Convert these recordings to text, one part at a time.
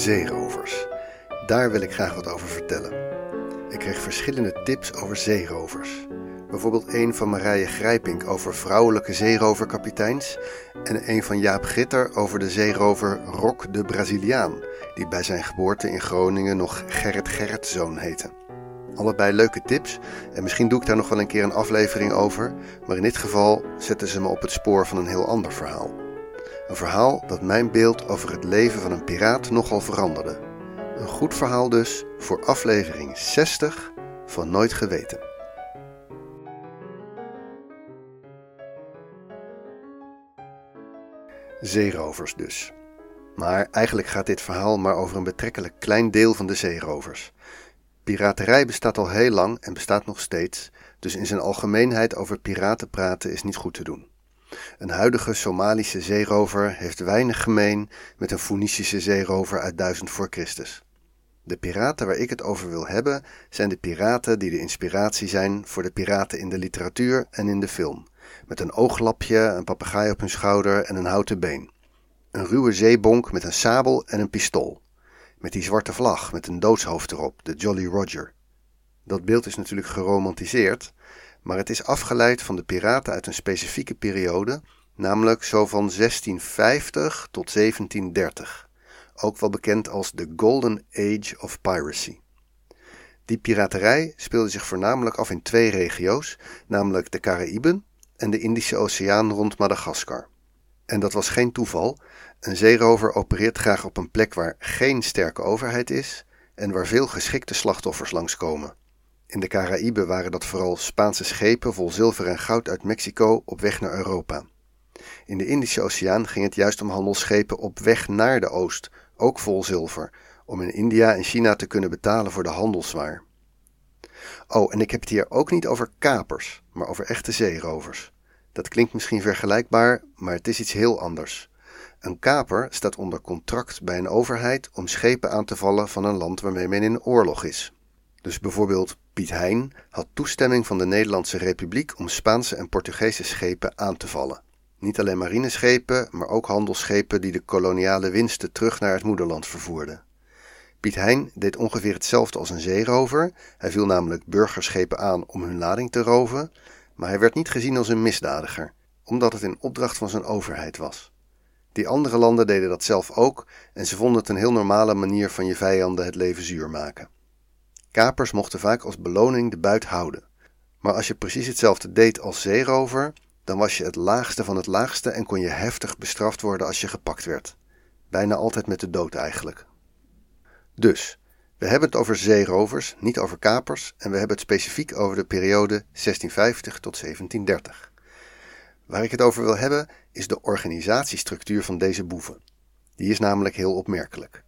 Zeerovers. Daar wil ik graag wat over vertellen. Ik kreeg verschillende tips over zeerovers. Bijvoorbeeld een van Marije Grijpink over vrouwelijke zeeroverkapiteins en een van Jaap Gitter over de zeerover Rock de Braziliaan, die bij zijn geboorte in Groningen nog Gerrit Gerritzoon heette. Allebei leuke tips en misschien doe ik daar nog wel een keer een aflevering over, maar in dit geval zetten ze me op het spoor van een heel ander verhaal. Een verhaal dat mijn beeld over het leven van een piraat nogal veranderde. Een goed verhaal dus voor aflevering 60 van Nooit Geweten. Zeerovers dus. Maar eigenlijk gaat dit verhaal maar over een betrekkelijk klein deel van de zeerovers. Piraterij bestaat al heel lang en bestaat nog steeds, dus in zijn algemeenheid over piraten praten is niet goed te doen. Een huidige Somalische zeerover heeft weinig gemeen met een Phoenicische zeerover uit 1000 voor Christus. De piraten waar ik het over wil hebben zijn de piraten die de inspiratie zijn voor de piraten in de literatuur en in de film. Met een ooglapje, een papegaai op hun schouder en een houten been. Een ruwe zeebonk met een sabel en een pistool. Met die zwarte vlag met een doodshoofd erop, de Jolly Roger. Dat beeld is natuurlijk geromantiseerd, maar het is afgeleid van de piraten uit een specifieke periode, namelijk zo van 1650 tot 1730, ook wel bekend als de Golden Age of Piracy. Die piraterij speelde zich voornamelijk af in twee regio's, namelijk de Caraïben en de Indische Oceaan rond Madagaskar. En dat was geen toeval. Een zeerover opereert graag op een plek waar geen sterke overheid is en waar veel geschikte slachtoffers langskomen. In de Caraïben waren dat vooral Spaanse schepen vol zilver en goud uit Mexico op weg naar Europa. In de Indische Oceaan ging het juist om handelsschepen op weg naar de oost, ook vol zilver, om in India en China te kunnen betalen voor de handelswaar. Oh, en ik heb het hier ook niet over kapers, maar over echte zeerovers. Dat klinkt misschien vergelijkbaar, maar het is iets heel anders. Een kaper staat onder contract bij een overheid om schepen aan te vallen van een land waarmee men in oorlog is. Dus bijvoorbeeld Piet Hein had toestemming van de Nederlandse Republiek om Spaanse en Portugese schepen aan te vallen. Niet alleen marineschepen, maar ook handelsschepen die de koloniale winsten terug naar het moederland vervoerden. Piet Hein deed ongeveer hetzelfde als een zeerover. Hij viel namelijk burgerschepen aan om hun lading te roven, maar hij werd niet gezien als een misdadiger, omdat het in opdracht van zijn overheid was. Die andere landen deden dat zelf ook en ze vonden het een heel normale manier van je vijanden het leven zuur maken. Kapers mochten vaak als beloning de buit houden. Maar als je precies hetzelfde deed als zeerover, dan was je het laagste van het laagste en kon je heftig bestraft worden als je gepakt werd. Bijna altijd met de dood eigenlijk. Dus, we hebben het over zeerovers, niet over kapers, en we hebben het specifiek over de periode 1650 tot 1730. Waar ik het over wil hebben is de organisatiestructuur van deze boeven. Die is namelijk heel opmerkelijk.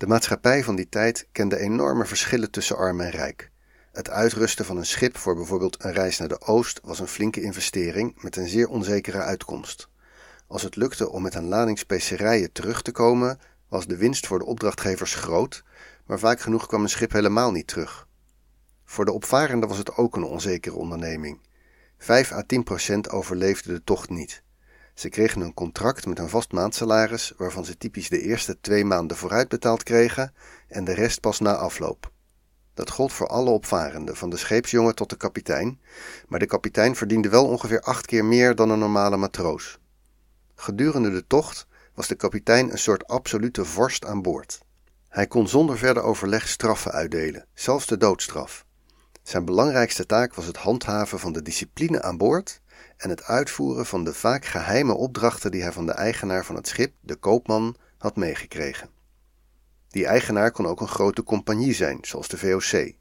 De maatschappij van die tijd kende enorme verschillen tussen arm en rijk. Het uitrusten van een schip voor bijvoorbeeld een reis naar de oost was een flinke investering met een zeer onzekere uitkomst. Als het lukte om met een lading specerijen terug te komen, was de winst voor de opdrachtgevers groot, maar vaak genoeg kwam een schip helemaal niet terug. Voor de opvarenden was het ook een onzekere onderneming. 5 à 10 procent overleefde de tocht niet. Ze kregen een contract met een vast maandsalaris, waarvan ze typisch de eerste twee maanden vooruit betaald kregen en de rest pas na afloop. Dat gold voor alle opvarenden, van de scheepsjongen tot de kapitein, maar de kapitein verdiende wel ongeveer acht keer meer dan een normale matroos. Gedurende de tocht was de kapitein een soort absolute vorst aan boord. Hij kon zonder verder overleg straffen uitdelen, zelfs de doodstraf. Zijn belangrijkste taak was het handhaven van de discipline aan boord en het uitvoeren van de vaak geheime opdrachten die hij van de eigenaar van het schip, de koopman, had meegekregen. Die eigenaar kon ook een grote compagnie zijn, zoals de VOC.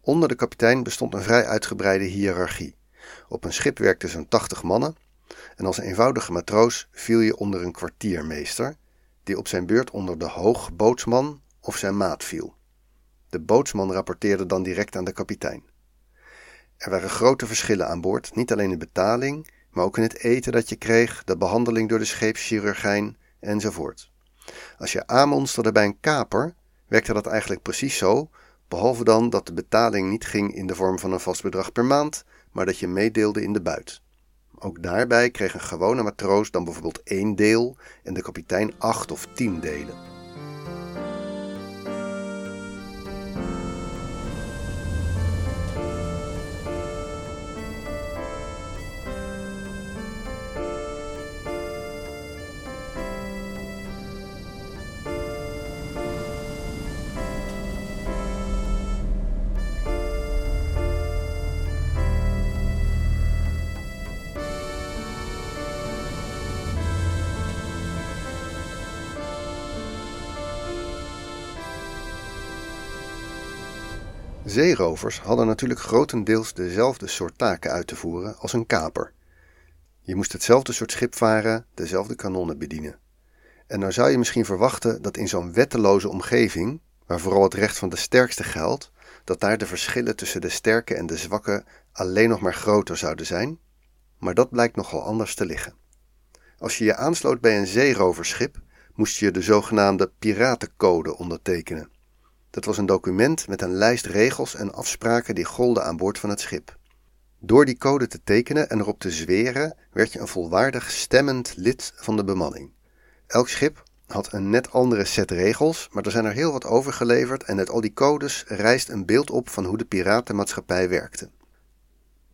Onder de kapitein bestond een vrij uitgebreide hiërarchie. Op een schip werkten zo'n 80 mannen en als eenvoudige matroos viel je onder een kwartiermeester, die op zijn beurt onder de hoogbootsman of zijn maat viel. De bootsman rapporteerde dan direct aan de kapitein. Er waren grote verschillen aan boord, niet alleen in betaling, maar ook in het eten dat je kreeg, de behandeling door de scheepschirurgijn enzovoort. Als je aanmonsterde bij een kaper, werkte dat eigenlijk precies zo, behalve dan dat de betaling niet ging in de vorm van een vast bedrag per maand, maar dat je meedeelde in de buit. Ook daarbij kreeg een gewone matroos dan bijvoorbeeld één deel en de kapitein acht of tien delen. Zeerovers hadden natuurlijk grotendeels dezelfde soort taken uit te voeren als een kaper. Je moest hetzelfde soort schip varen, dezelfde kanonnen bedienen. En nou zou je misschien verwachten dat in zo'n wetteloze omgeving, waar vooral het recht van de sterkste geldt, dat daar de verschillen tussen de sterke en de zwakke alleen nog maar groter zouden zijn, maar dat blijkt nogal anders te liggen. Als je je aansloot bij een zeeroverschip, moest je de zogenaamde piratencode ondertekenen. Dat was een document met een lijst regels en afspraken die golden aan boord van het schip. Door die code te tekenen en erop te zweren, werd je een volwaardig stemmend lid van de bemanning. Elk schip had een net andere set regels, maar er zijn er heel wat overgeleverd en uit al die codes rijst een beeld op van hoe de piratenmaatschappij werkte.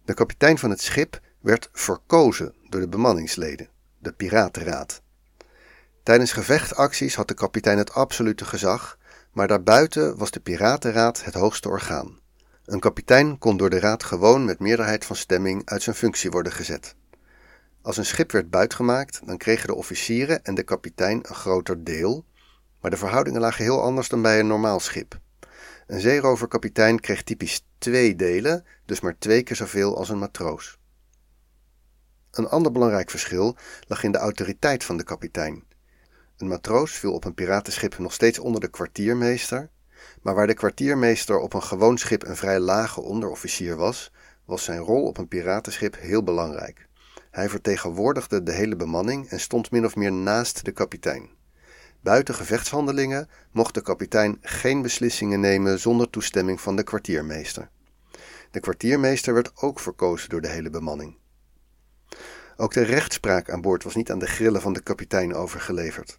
De kapitein van het schip werd verkozen door de bemanningsleden, de Piratenraad. Tijdens gevechtacties had de kapitein het absolute gezag, maar daarbuiten was de Piratenraad het hoogste orgaan. Een kapitein kon door de raad gewoon met meerderheid van stemming uit zijn functie worden gezet. Als een schip werd buitgemaakt, dan kregen de officieren en de kapitein een groter deel, maar de verhoudingen lagen heel anders dan bij een normaal schip. Een zeeroverkapitein kreeg typisch twee delen, dus maar twee keer zoveel als een matroos. Een ander belangrijk verschil lag in de autoriteit van de kapitein. Een matroos viel op een piratenschip nog steeds onder de kwartiermeester, maar waar de kwartiermeester op een gewoon schip een vrij lage onderofficier was, was zijn rol op een piratenschip heel belangrijk. Hij vertegenwoordigde de hele bemanning en stond min of meer naast de kapitein. Buiten gevechtshandelingen mocht de kapitein geen beslissingen nemen zonder toestemming van de kwartiermeester. De kwartiermeester werd ook verkozen door de hele bemanning. Ook de rechtspraak aan boord was niet aan de grillen van de kapitein overgeleverd.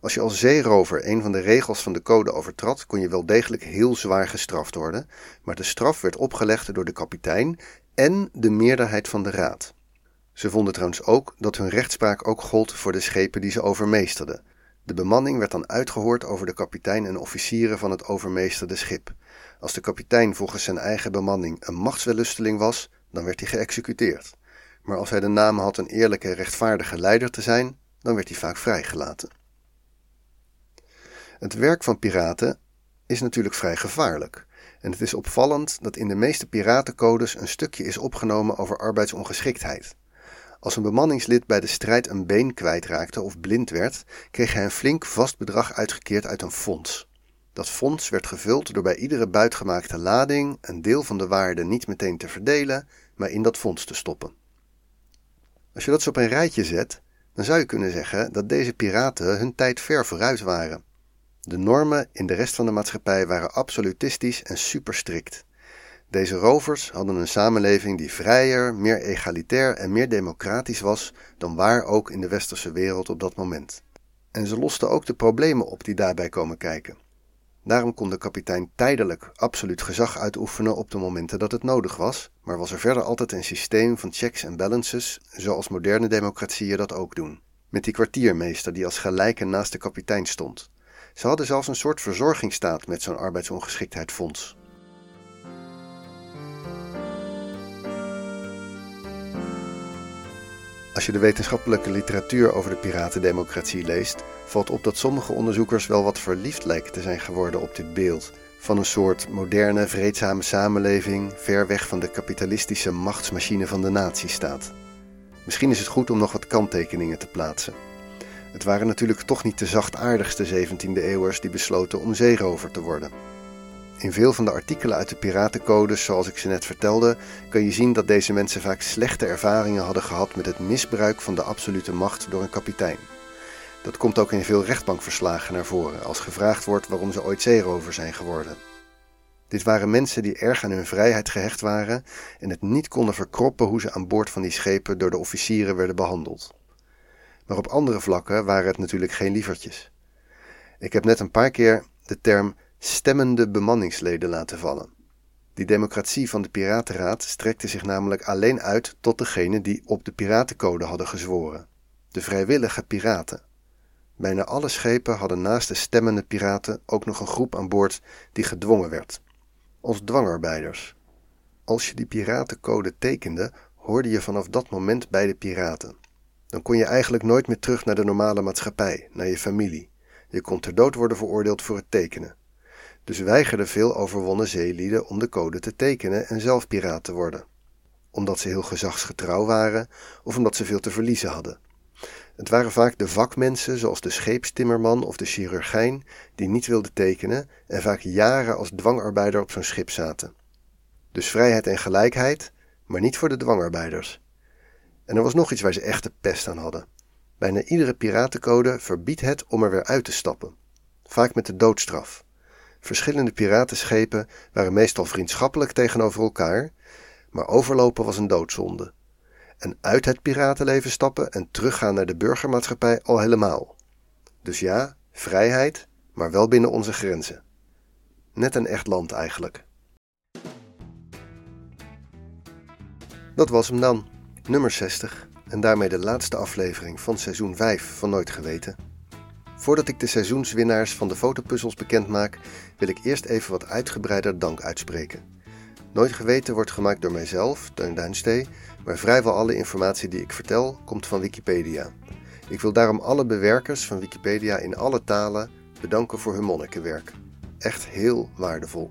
Als je als zeerover een van de regels van de code overtrad, kon je wel degelijk heel zwaar gestraft worden, maar de straf werd opgelegd door de kapitein en de meerderheid van de raad. Ze vonden trouwens ook dat hun rechtspraak ook gold voor de schepen die ze overmeesterden. De bemanning werd dan uitgehoord over de kapitein en officieren van het overmeesterde schip. Als de kapitein volgens zijn eigen bemanning een machtswellusteling was, dan werd hij geëxecuteerd. Maar als hij de naam had een eerlijke, rechtvaardige leider te zijn, dan werd hij vaak vrijgelaten. Het werk van piraten is natuurlijk vrij gevaarlijk. En het is opvallend dat in de meeste piratencodes een stukje is opgenomen over arbeidsongeschiktheid. Als een bemanningslid bij de strijd een been kwijtraakte of blind werd, kreeg hij een flink vast bedrag uitgekeerd uit een fonds. Dat fonds werd gevuld door bij iedere buitgemaakte lading een deel van de waarde niet meteen te verdelen, maar in dat fonds te stoppen. Als je dat zo op een rijtje zet, dan zou je kunnen zeggen dat deze piraten hun tijd ver vooruit waren. De normen in de rest van de maatschappij waren absolutistisch en super strikt. Deze rovers hadden een samenleving die vrijer, meer egalitair en meer democratisch was dan waar ook in de westerse wereld op dat moment. En ze losten ook de problemen op die daarbij komen kijken. Daarom kon de kapitein tijdelijk absoluut gezag uitoefenen op de momenten dat het nodig was, maar was er verder altijd een systeem van checks en balances, zoals moderne democratieën dat ook doen. Met die kwartiermeester die als gelijke naast de kapitein stond. Ze hadden zelfs een soort verzorgingsstaat met zo'n arbeidsongeschiktheidsfonds. Als je de wetenschappelijke literatuur over de piratendemocratie leest, valt op dat sommige onderzoekers wel wat verliefd lijken te zijn geworden op dit beeld van een soort moderne, vreedzame samenleving ver weg van de kapitalistische machtsmachine van de nazistaat. Misschien is het goed om nog wat kanttekeningen te plaatsen. Het waren natuurlijk toch niet de zachtaardigste 17e eeuwers die besloten om zeerover te worden. In veel van de artikelen uit de piratencodes, zoals ik ze net vertelde, kan je zien dat deze mensen vaak slechte ervaringen hadden gehad met het misbruik van de absolute macht door een kapitein. Dat komt ook in veel rechtbankverslagen naar voren, als gevraagd wordt waarom ze ooit zeerover zijn geworden. Dit waren mensen die erg aan hun vrijheid gehecht waren en het niet konden verkroppen hoe ze aan boord van die schepen door de officieren werden behandeld. Maar op andere vlakken waren het natuurlijk geen lievertjes. Ik heb net een paar keer de term stemmende bemanningsleden laten vallen. Die democratie van de Piratenraad strekte zich namelijk alleen uit tot degenen die op de piratencode hadden gezworen, de vrijwillige piraten. Bijna alle schepen hadden naast de stemmende piraten ook nog een groep aan boord die gedwongen werd, als dwangarbeiders. Als je die piratencode tekende, hoorde je vanaf dat moment bij de piraten. Dan kon je eigenlijk nooit meer terug naar de normale maatschappij, naar je familie. Je kon ter dood worden veroordeeld voor het tekenen. Dus weigerden veel overwonnen zeelieden om de code te tekenen en zelf piraat te worden. Omdat ze heel gezagsgetrouw waren of omdat ze veel te verliezen hadden. Het waren vaak de vakmensen, zoals de scheepstimmerman of de chirurgijn, die niet wilden tekenen en vaak jaren als dwangarbeider op zo'n schip zaten. Dus vrijheid en gelijkheid, maar niet voor de dwangarbeiders. En er was nog iets waar ze echte pest aan hadden. Bijna iedere piratencode verbiedt het om er weer uit te stappen, vaak met de doodstraf. Verschillende piratenschepen waren meestal vriendschappelijk tegenover elkaar, maar overlopen was een doodzonde. En uit het piratenleven stappen en teruggaan naar de burgermaatschappij al helemaal. Dus ja, vrijheid, maar wel binnen onze grenzen. Net een echt land eigenlijk. Dat was hem dan, nummer 60 en daarmee de laatste aflevering van seizoen 5 van Nooit Geweten. Voordat ik de seizoenswinnaars van de fotopuzzels bekend maak, wil ik eerst even wat uitgebreider dank uitspreken. Nooit Geweten wordt gemaakt door mijzelf, Teun Duinstee, maar vrijwel alle informatie die ik vertel komt van Wikipedia. Ik wil daarom alle bewerkers van Wikipedia in alle talen bedanken voor hun monnikenwerk. Echt heel waardevol.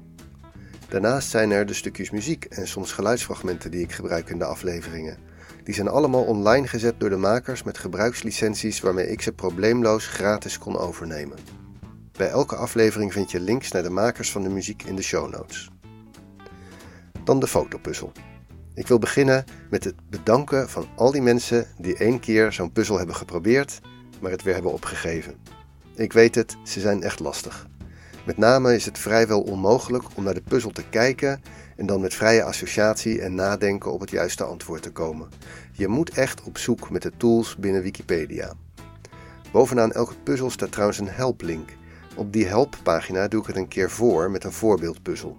Daarnaast zijn er de stukjes muziek en soms geluidsfragmenten die ik gebruik in de afleveringen. Die zijn allemaal online gezet door de makers met gebruikslicenties waarmee ik ze probleemloos gratis kon overnemen. Bij elke aflevering vind je links naar de makers van de muziek in de show notes. Dan de fotopuzzel. Ik wil beginnen met het bedanken van al die mensen die één keer zo'n puzzel hebben geprobeerd, maar het weer hebben opgegeven. Ik weet het, ze zijn echt lastig. Met name is het vrijwel onmogelijk om naar de puzzel te kijken en dan met vrije associatie en nadenken op het juiste antwoord te komen. Je moet echt op zoek met de tools binnen Wikipedia. Bovenaan elke puzzel staat trouwens een helplink. Op die helppagina doe ik het een keer voor met een voorbeeldpuzzel.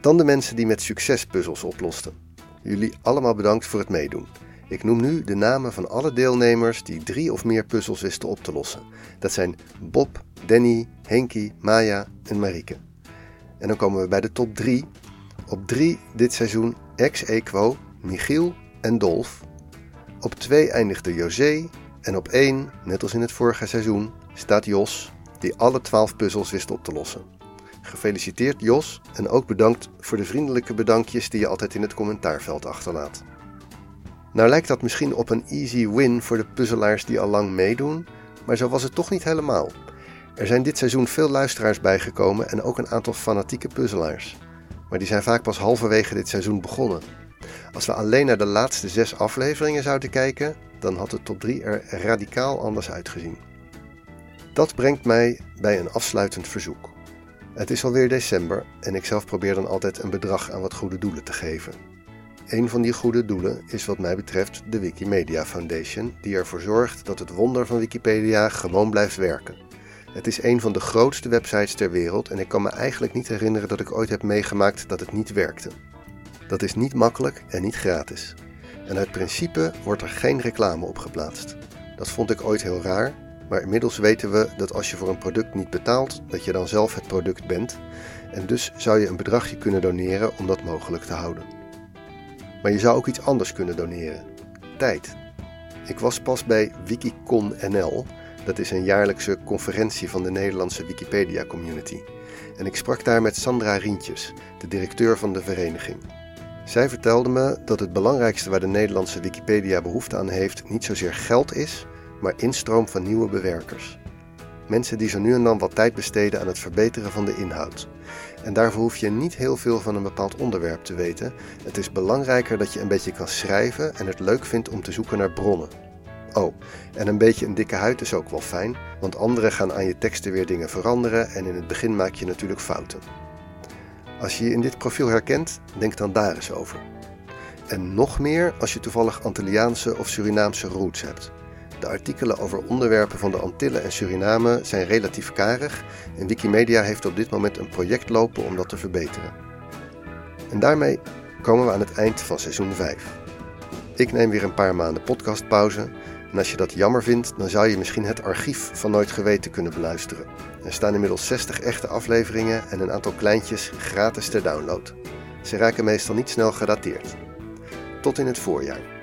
Dan de mensen die met succes puzzels oplosten. Jullie allemaal bedankt voor het meedoen. Ik noem nu de namen van alle deelnemers die drie of meer puzzels wisten op te lossen. Dat zijn Bob, Danny, Henky, Maya en Marieke. En dan komen we bij de top 3. Op 3 dit seizoen ex equo Michiel en Dolf. Op 2 eindigde José. En op 1, net als in het vorige seizoen, staat Jos, die alle 12 puzzels wist op te lossen. Gefeliciteerd Jos en ook bedankt voor de vriendelijke bedankjes die je altijd in het commentaarveld achterlaat. Nou lijkt dat misschien op een easy win voor de puzzelaars die al lang meedoen, maar zo was het toch niet helemaal. Er zijn dit seizoen veel luisteraars bijgekomen en ook een aantal fanatieke puzzelaars. Maar die zijn vaak pas halverwege dit seizoen begonnen. Als we alleen naar de laatste zes afleveringen zouden kijken, dan had de top 3 er radicaal anders uitgezien. Dat brengt mij bij een afsluitend verzoek. Het is alweer december en ik zelf probeer dan altijd een bedrag aan wat goede doelen te geven. Een van die goede doelen is wat mij betreft de Wikimedia Foundation, die ervoor zorgt dat het wonder van Wikipedia gewoon blijft werken. Het is een van de grootste websites ter wereld en ik kan me eigenlijk niet herinneren dat ik ooit heb meegemaakt dat het niet werkte. Dat is niet makkelijk en niet gratis. En uit principe wordt er geen reclame op geplaatst. Dat vond ik ooit heel raar, maar inmiddels weten we dat als je voor een product niet betaalt, dat je dan zelf het product bent. En dus zou je een bedragje kunnen doneren om dat mogelijk te houden. Maar je zou ook iets anders kunnen doneren: tijd. Ik was pas bij Wikicon NL dat is een jaarlijkse conferentie van de Nederlandse Wikipedia Community. En ik sprak daar met Sandra Rientjes, de directeur van de vereniging. Zij vertelde me dat het belangrijkste waar de Nederlandse Wikipedia behoefte aan heeft niet zozeer geld is, maar instroom van nieuwe bewerkers. Mensen die zo nu en dan wat tijd besteden aan het verbeteren van de inhoud. En daarvoor hoef je niet heel veel van een bepaald onderwerp te weten. Het is belangrijker dat je een beetje kan schrijven en het leuk vindt om te zoeken naar bronnen. Oh, en een beetje een dikke huid is ook wel fijn, want anderen gaan aan je teksten weer dingen veranderen en in het begin maak je natuurlijk fouten. Als je je in dit profiel herkent, denk dan daar eens over. En nog meer als je toevallig Antilliaanse of Surinaamse roots hebt. De artikelen over onderwerpen van de Antillen en Suriname zijn relatief karig en Wikimedia heeft op dit moment een project lopen om dat te verbeteren. En daarmee komen we aan het eind van seizoen 5. Ik neem weer een paar maanden podcastpauze en als je dat jammer vindt, dan zou je misschien het archief van Nooit Geweten kunnen beluisteren. Er staan inmiddels 60 echte afleveringen en een aantal kleintjes gratis ter download. Ze raken meestal niet snel gedateerd. Tot in het voorjaar.